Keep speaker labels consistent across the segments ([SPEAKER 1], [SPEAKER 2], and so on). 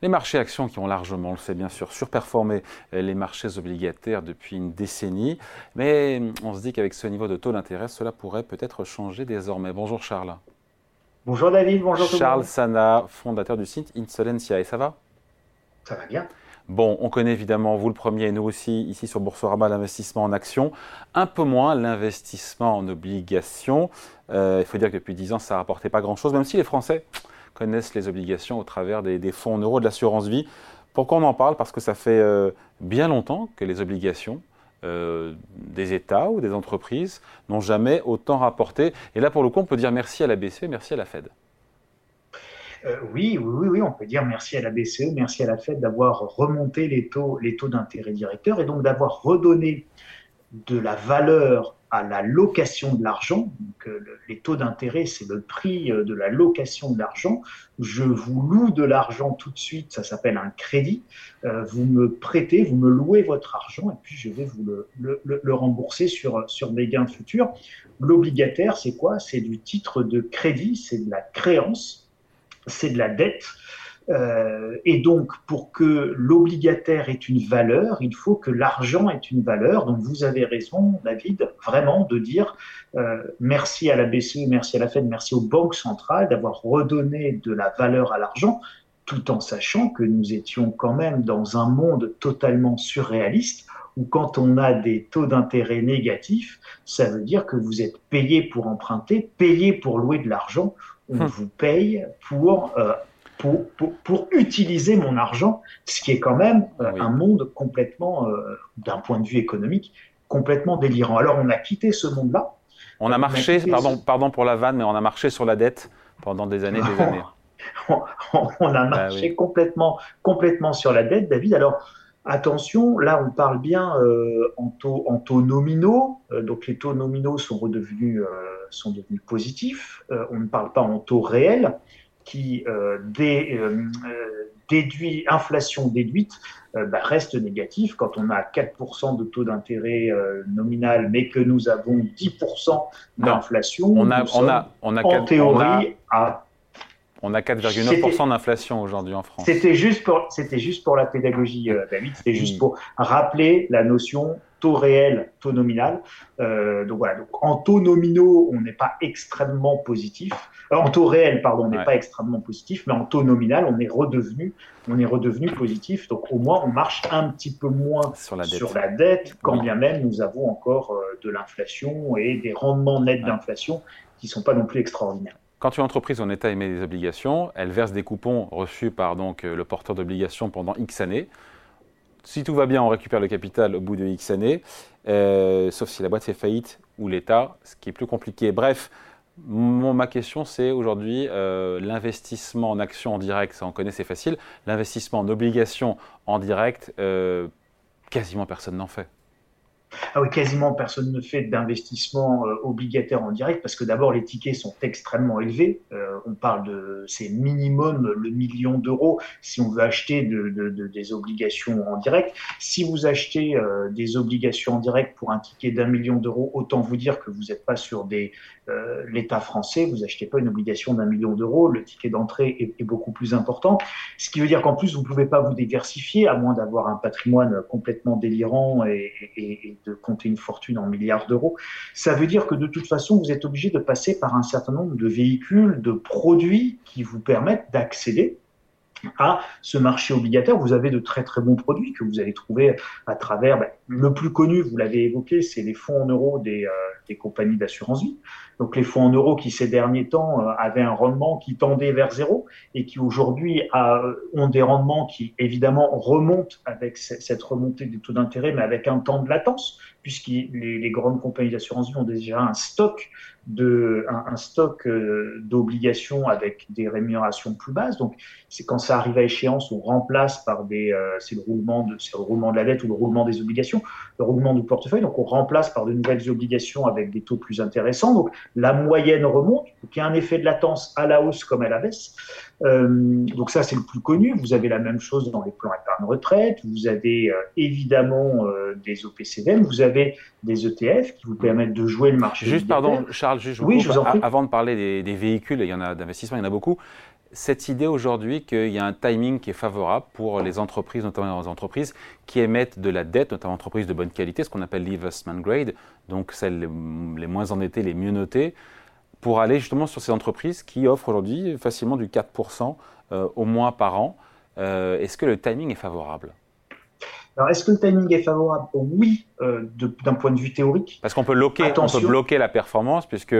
[SPEAKER 1] Les marchés actions qui ont largement, on le sait bien sûr, surperformé les marchés obligataires depuis une décennie. Mais on se dit qu'avec ce niveau de taux d'intérêt, cela pourrait peut-être changer désormais. Bonjour Charles.
[SPEAKER 2] Bonjour David, bonjour
[SPEAKER 1] tout Charles Sana, fondateur du site Insolencia. Et ça va?
[SPEAKER 2] Ça va bien.
[SPEAKER 1] Bon, on connaît évidemment, vous le premier et nous aussi, ici sur Boursorama, l'investissement en actions, un peu moins l'investissement en obligations. Euh, il faut dire que depuis 10 ans, ça n'a rapporté pas grand-chose, même si les Français connaissent les obligations au travers des, fonds en euros de l'assurance vie. Pourquoi on en parle? Parce que ça fait euh, bien longtemps que les obligations euh, des États ou des entreprises n'ont jamais autant rapporté. Et là, pour le coup, on peut dire merci à la BCE, merci à la Fed.
[SPEAKER 2] Euh, oui, oui, oui, on peut dire merci à la BCE, merci à la Fed d'avoir remonté les taux, les taux d'intérêt directeurs et donc d'avoir redonné de la valeur à la location de l'argent. Euh, les taux d'intérêt, c'est le prix euh, de la location de l'argent. Je vous loue de l'argent tout de suite, ça s'appelle un crédit. Euh, vous me prêtez, vous me louez votre argent et puis je vais vous le, le rembourser sur, sur mes gains futurs. L'obligataire, c'est quoi? C'est du titre de crédit, c'est de la créance, c'est de la dette. Euh, et donc, pour que l'obligataire ait une valeur, il faut que l'argent ait une valeur. Donc, vous avez raison, David, vraiment de dire euh, merci à la BCE, merci à la Fed, merci aux banques centrales d'avoir redonné de la valeur à l'argent, tout en sachant que nous étions quand même dans un monde totalement surréaliste où quand on a des taux d'intérêt négatifs, ça veut dire que vous êtes payé pour emprunter, payé pour louer de l'argent, on hum. vous paye pour euh, pour, pour, utiliser mon argent, ce qui est quand même euh, un monde complètement, euh, d'un point de vue économique, complètement délirant. Alors on a quitté ce monde-là.
[SPEAKER 1] On a marché, pardon, pardon pour la vanne, mais on a marché sur la dette pendant des années, des années.
[SPEAKER 2] on, a bah marché complètement, complètement sur la dette, David. Alors attention, là on parle bien euh, en, taux, en taux nominaux, donc les taux nominaux sont redevenus, sont devenus positifs. on ne parle pas en taux réels qui euh, euh, déduit, inflation déduite, euh, bah, reste négatif. Quand on a 4% de taux d'intérêt nominal, mais que nous avons 10% d'inflation,
[SPEAKER 1] on a, on a, on a, en théorie à on a 4,9% d'inflation aujourd'hui en France.
[SPEAKER 2] C'était juste pour, c'était juste pour la pédagogie, David. C'était juste pour rappeler la notion taux réel, taux nominal. Euh, donc voilà, donc en taux nominaux, on n'est pas extrêmement positif. Euh, en taux réel, pardon, on n'est pas extrêmement positif, mais en taux nominal, on est redevenu, on est redevenu positif. Donc au moins, on marche un petit peu moins sur la dette, sur la dette quand bien même nous avons encore euh, de l'inflation et des rendements nets d'inflation qui ne sont pas non plus extraordinaires.
[SPEAKER 1] Quand une entreprise en État émet des obligations, elle verse des coupons reçus par donc le porteur d'obligations pendant X années. Si tout va bien, on récupère le capital au bout de X années, euh, sauf si la boîte fait faillite ou l'État, ce qui est plus compliqué. Bref, ma question, c'est aujourd'hui euh, l'investissement en actions en direct, ça on connaît, c'est facile. L'investissement en obligations en direct, euh, quasiment personne n'en fait.
[SPEAKER 2] Ah oui, quasiment personne ne fait d'investissement euh, obligataire en direct parce que d'abord les tickets sont extrêmement élevés. Euh, on parle de c'est minimum le million d'euros si on veut acheter des obligations en direct. Si vous achetez euh, des obligations en direct pour un ticket d'un million d'euros, autant vous dire que vous n'êtes pas sur l'État français. Vous achetez pas une obligation d'un million d'euros. Le ticket d'entrée est, beaucoup plus important. Ce qui veut dire qu'en plus vous ne pouvez pas vous diversifier à moins d'avoir un patrimoine complètement délirant et, et de compter une fortune en milliards d'euros. Ça veut dire que de toute façon, vous êtes obligé de passer par un certain nombre de véhicules, de produits qui vous permettent d'accéder à ce marché obligataire. Vous avez de très très bons produits que vous allez trouver à travers, ben, le plus connu, vous l'avez évoqué, c'est les fonds en euros des, euh, des compagnies d'assurance vie. Donc les fonds en euros qui ces derniers temps euh, avaient un rendement qui tendait vers zéro et qui aujourd'hui ont des rendements qui évidemment remontent avec cette remontée des taux d'intérêt, mais avec un temps de latence, puisque les, grandes compagnies d'assurance vie ont déjà un stock de un, stock euh, d'obligations avec des rémunérations plus basses. Donc c'est quand ça arrive à échéance, on remplace par des euh, c'est le de c'est le roulement de la dette ou le roulement des obligations, le roulement du portefeuille. Donc on remplace par de nouvelles obligations avec des taux plus intéressants. Donc la moyenne remonte, donc il y a un effet de latence à la hausse comme à la baisse. Euh, donc ça, c'est le plus connu. Vous avez la même chose dans les plans épargne retraite. Vous avez euh, évidemment euh, des OPCVM. Vous avez des ETF qui vous permettent de jouer le marché.
[SPEAKER 1] Juste, pardon, Charles, juste, oui, je vous en prie. avant de parler des, véhicules, il y en a d'investissement, il y en a beaucoup. Cette idée aujourd'hui qu'il y a un timing qui est favorable pour les entreprises, notamment les entreprises qui émettent de la dette, notamment entreprises de bonne qualité, ce qu'on appelle l'investment grade, donc celles les moins endettées, les mieux notées, pour aller justement sur ces entreprises qui offrent aujourd'hui facilement du 4% euh, au moins par an. Euh, est-ce que le timing est favorable?
[SPEAKER 2] Alors, est-ce que le timing est favorable? Oui, euh, d'un point de vue théorique.
[SPEAKER 1] Parce qu'on peut, on peut bloquer la performance, puisque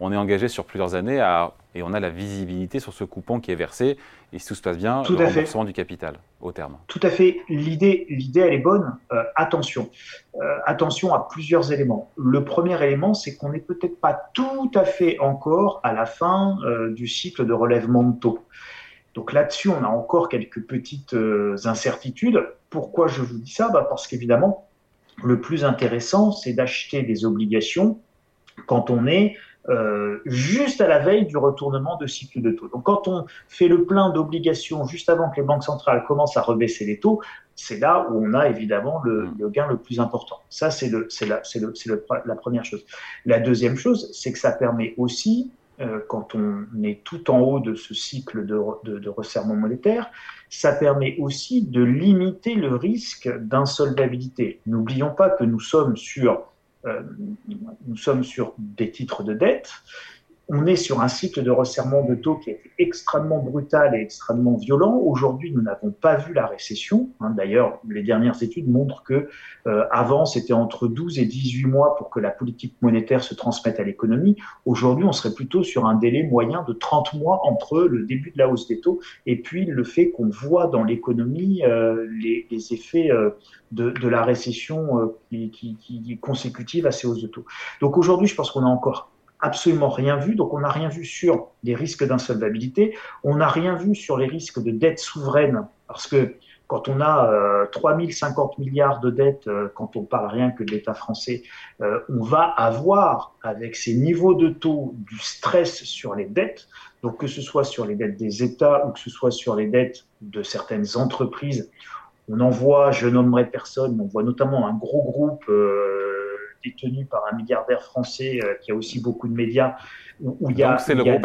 [SPEAKER 1] on est engagé sur plusieurs années à, et on a la visibilité sur ce coupon qui est versé. Et si tout se passe bien, tout le remboursement du capital au terme.
[SPEAKER 2] Tout à fait. L'idée, l'idée elle est bonne. Euh, attention. Euh, attention à plusieurs éléments. Le premier élément, c'est qu'on n'est peut-être pas tout à fait encore à la fin euh, du cycle de relèvement de taux. Donc là-dessus, on a encore quelques petites incertitudes. Pourquoi je vous dis ça? Bah Parce qu'évidemment, le plus intéressant, c'est d'acheter des obligations quand on est euh, juste à la veille du retournement de cycle de taux. Donc quand on fait le plein d'obligations juste avant que les banques centrales commencent à rebaisser les taux, c'est là où on a évidemment le, mm. gain le plus important. Ça, c'est le, la, le, le, la première chose. La deuxième chose, c'est que ça permet aussi, euh, quand on est tout en haut de ce cycle de, de, de resserrement monétaire, ça permet aussi de limiter le risque d'insolvabilité. N'oublions pas que nous sommes sur nous sommes sur des titres de dette. On est sur un cycle de resserrement de taux qui est extrêmement brutal et extrêmement violent. Aujourd'hui, nous n'avons pas vu la récession. Hein. D'ailleurs, les dernières études montrent que euh, avant, c'était entre 12 et 18 mois pour que la politique monétaire se transmette à l'économie. Aujourd'hui, on serait plutôt sur un délai moyen de 30 mois entre le début de la hausse des taux et puis le fait qu'on voit dans l'économie euh, les, les, effets euh, de, de, la récession euh, qui, qui, qui, est consécutive à ces hausses de taux. Donc aujourd'hui, je pense qu'on a encore absolument rien vu. Donc on n'a rien vu sur les risques d'insolvabilité, on n'a rien vu sur les risques de dette souveraine, parce que quand on a euh, 3050 milliards de dettes, euh, quand on parle rien que de l'État français, euh, on va avoir avec ces niveaux de taux du stress sur les dettes. Donc que ce soit sur les dettes des États ou que ce soit sur les dettes de certaines entreprises, on en voit, je nommerai personne, on voit notamment un gros groupe euh, détenu par un milliardaire français euh, qui a aussi beaucoup de médias.
[SPEAKER 1] Où, il y a, Donc c'est le groupe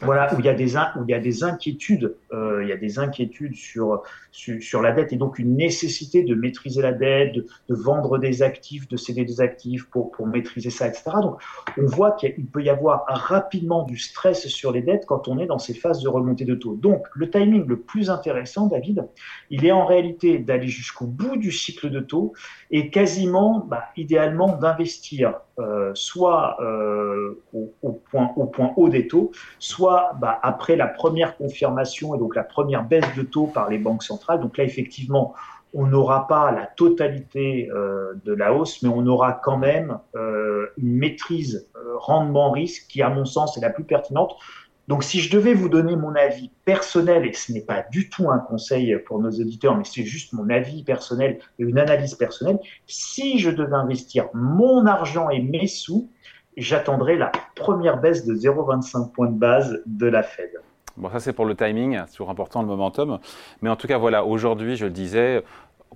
[SPEAKER 2] voilà, où il y a des, où il y a des inquiétudes, euh, il y a des inquiétudes sur, sur, la dette et donc une nécessité de maîtriser la dette, de, vendre des actifs, de céder des actifs pour, pour maîtriser ça, etc. Donc, on voit qu'il peut y avoir rapidement du stress sur les dettes quand on est dans ces phases de remontée de taux. Donc, le timing le plus intéressant, David, il est en réalité d'aller jusqu'au bout du cycle de taux et quasiment, bah, idéalement, d'investir euh, soit euh, au, point, au point haut des taux, soit bah, après la première confirmation et donc la première baisse de taux par les banques centrales. Donc là, effectivement, on n'aura pas la totalité euh, de la hausse, mais on aura quand même une maîtrise rendement-risque qui, à mon sens, est la plus pertinente donc, si je devais vous donner mon avis personnel, et ce n'est pas du tout un conseil pour nos auditeurs, mais c'est juste mon avis personnel et une analyse personnelle, si je devais investir mon argent et mes sous, j'attendrais la première baisse de 0,25 points de base de la Fed.
[SPEAKER 1] Bon, ça c'est pour le timing, c'est toujours important le momentum. Mais en tout cas, voilà, aujourd'hui, je le disais,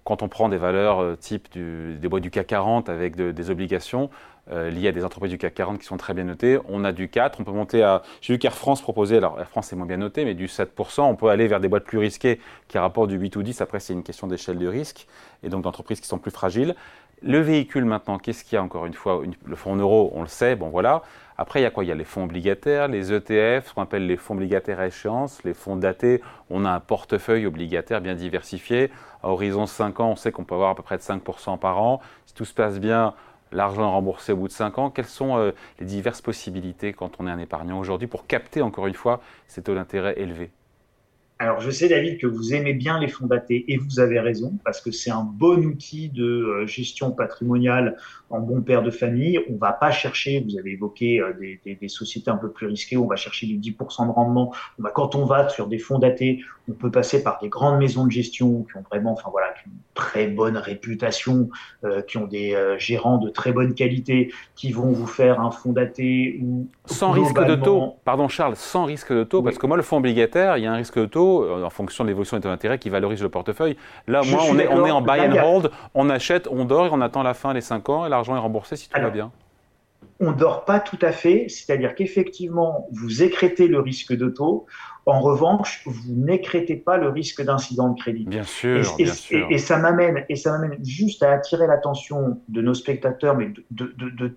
[SPEAKER 1] quand on prend des valeurs euh, type des bois du CAC 40 avec des obligations euh, liées à des entreprises du CAC 40 qui sont très bien notées, on a du 4, on peut monter à... J'ai vu qu'Air France proposait, alors Air France est moins bien noté, mais du 7%, on peut aller vers des boîtes plus risquées qui rapportent du 8 ou 10, après c'est une question d'échelle de risque, et donc d'entreprises qui sont plus fragiles. Le véhicule maintenant, qu'est-ce qu'il y a encore une fois Le fonds en euros, on le sait, bon voilà. Après, il y a quoi? Il y a les fonds obligataires, les ETF, ce qu'on appelle les fonds obligataires à échéance, les fonds datés. On a un portefeuille obligataire bien diversifié. À horizon 5 ans, on sait qu'on peut avoir à peu près de 5% par an. Si tout se passe bien, l'argent remboursé au bout de 5 ans. Quelles sont euh, les diverses possibilités quand on est un épargnant aujourd'hui pour capter encore une fois ces taux d'intérêt élevés?
[SPEAKER 2] Alors, je sais, David, que vous aimez bien les fonds datés et vous avez raison parce que c'est un bon outil de euh, gestion patrimoniale en bon père de famille. On va pas chercher, vous avez évoqué euh, des, des, des, sociétés un peu plus risquées, on va chercher du 10% de rendement. On quand on va sur des fonds datés, on peut passer par des grandes maisons de gestion qui ont vraiment, enfin voilà, qui ont une très bonne réputation, euh, qui ont des gérants de très bonne qualité, qui vont vous faire un fonds daté ou
[SPEAKER 1] sans risque de taux. Pardon, Charles, sans risque de taux, parce que moi, le fonds obligataire, il y a un risque de taux euh, en fonction de l'évolution des taux d'intérêt qui valorise le portefeuille. Là, moi, on est, on est en buy and hold, on achète, on dort et on attend la fin, les 5 ans, et l'argent est remboursé si tout va bien.
[SPEAKER 2] on ne dort pas tout à fait, c'est-à-dire qu'effectivement, vous écrétez le risque de taux. En revanche, vous n'écrétez pas le risque d'incident de crédit.
[SPEAKER 1] Bien sûr,
[SPEAKER 2] et,
[SPEAKER 1] bien sûr.
[SPEAKER 2] Et, ça m'amène, et ça m'amène juste à attirer l'attention de nos spectateurs, mais de, de, de, de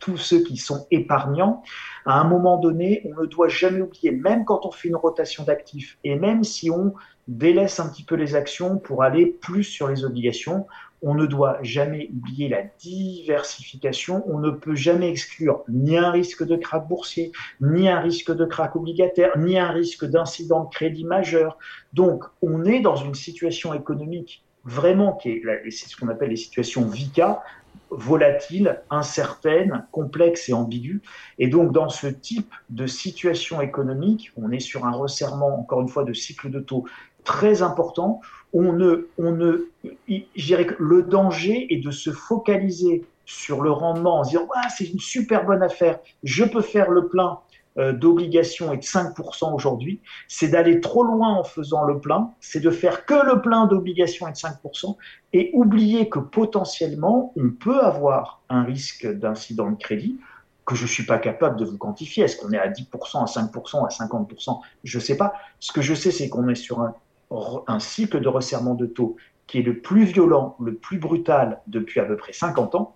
[SPEAKER 2] tous ceux qui sont épargnants. À un moment donné, on ne doit jamais oublier, même quand on fait une rotation d'actifs, et même si on délaisse un petit peu les actions pour aller plus sur les obligations, on ne doit jamais oublier la diversification. On ne peut jamais exclure ni un risque de krach boursier, ni un risque de krach obligataire, ni un risque d'incident de crédit majeur. Donc, on est dans une situation économique vraiment qui est, c'est ce qu'on appelle les situations VICA, volatiles, incertaines, complexes et ambiguës. Et donc, dans ce type de situation économique, on est sur un resserrement, encore une fois, de cycle de taux très important. On ne, on ne, que le danger est de se focaliser sur le rendement en se disant ah, c'est une super bonne affaire, je peux faire le plein euh, d'obligations et de 5% aujourd'hui, c'est d'aller trop loin en faisant le plein, c'est de faire que le plein d'obligations et de 5% et oublier que potentiellement on peut avoir un risque d'incident de crédit que je ne suis pas capable de vous quantifier. Est-ce qu'on est à 10%, à 5%, à 50% Je ne sais pas. Ce que je sais, c'est qu'on est sur un cycle de resserrement de taux qui est le plus violent, le plus brutal depuis à peu près 50 ans,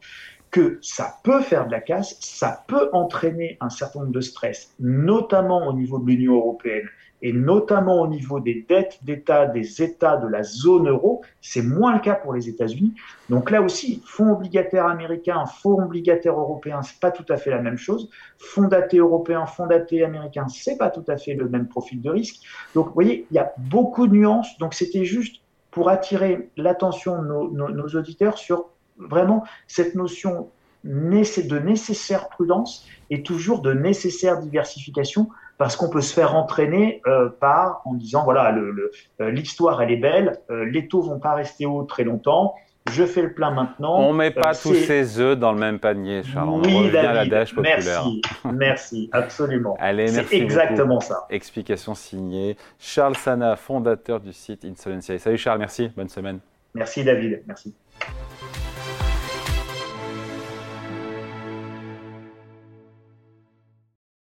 [SPEAKER 2] que ça peut faire de la casse, ça peut entraîner un certain nombre de stress, notamment au niveau de l'Union européenne et notamment au niveau des dettes d'État des États de la zone euro. C'est moins le cas pour les États-Unis. Donc là aussi, fonds obligataires américains, fonds obligataires européens, c'est pas tout à fait la même chose. Fonds datés européens, fonds datés américains, c'est pas tout à fait le même profil de risque. Donc vous voyez, il y a beaucoup de nuances. Donc c'était juste pour attirer l'attention de nos, auditeurs sur vraiment cette notion de nécessaire prudence et toujours de nécessaire diversification parce qu'on peut se faire entraîner euh, par en disant voilà euh, l'histoire le, elle est belle, euh, les taux vont pas rester hauts très longtemps. Je fais le plein maintenant.
[SPEAKER 1] On met pas tous ses œufs dans le même panier, Charles. On revient à la dèche populaire.
[SPEAKER 2] Merci, merci, absolument.
[SPEAKER 1] Allez,
[SPEAKER 2] C'est exactement ça.
[SPEAKER 1] Explication signée. Charles Sana, fondateur du site Insolentiae. Salut Charles, merci. Bonne semaine.
[SPEAKER 2] Merci David, merci.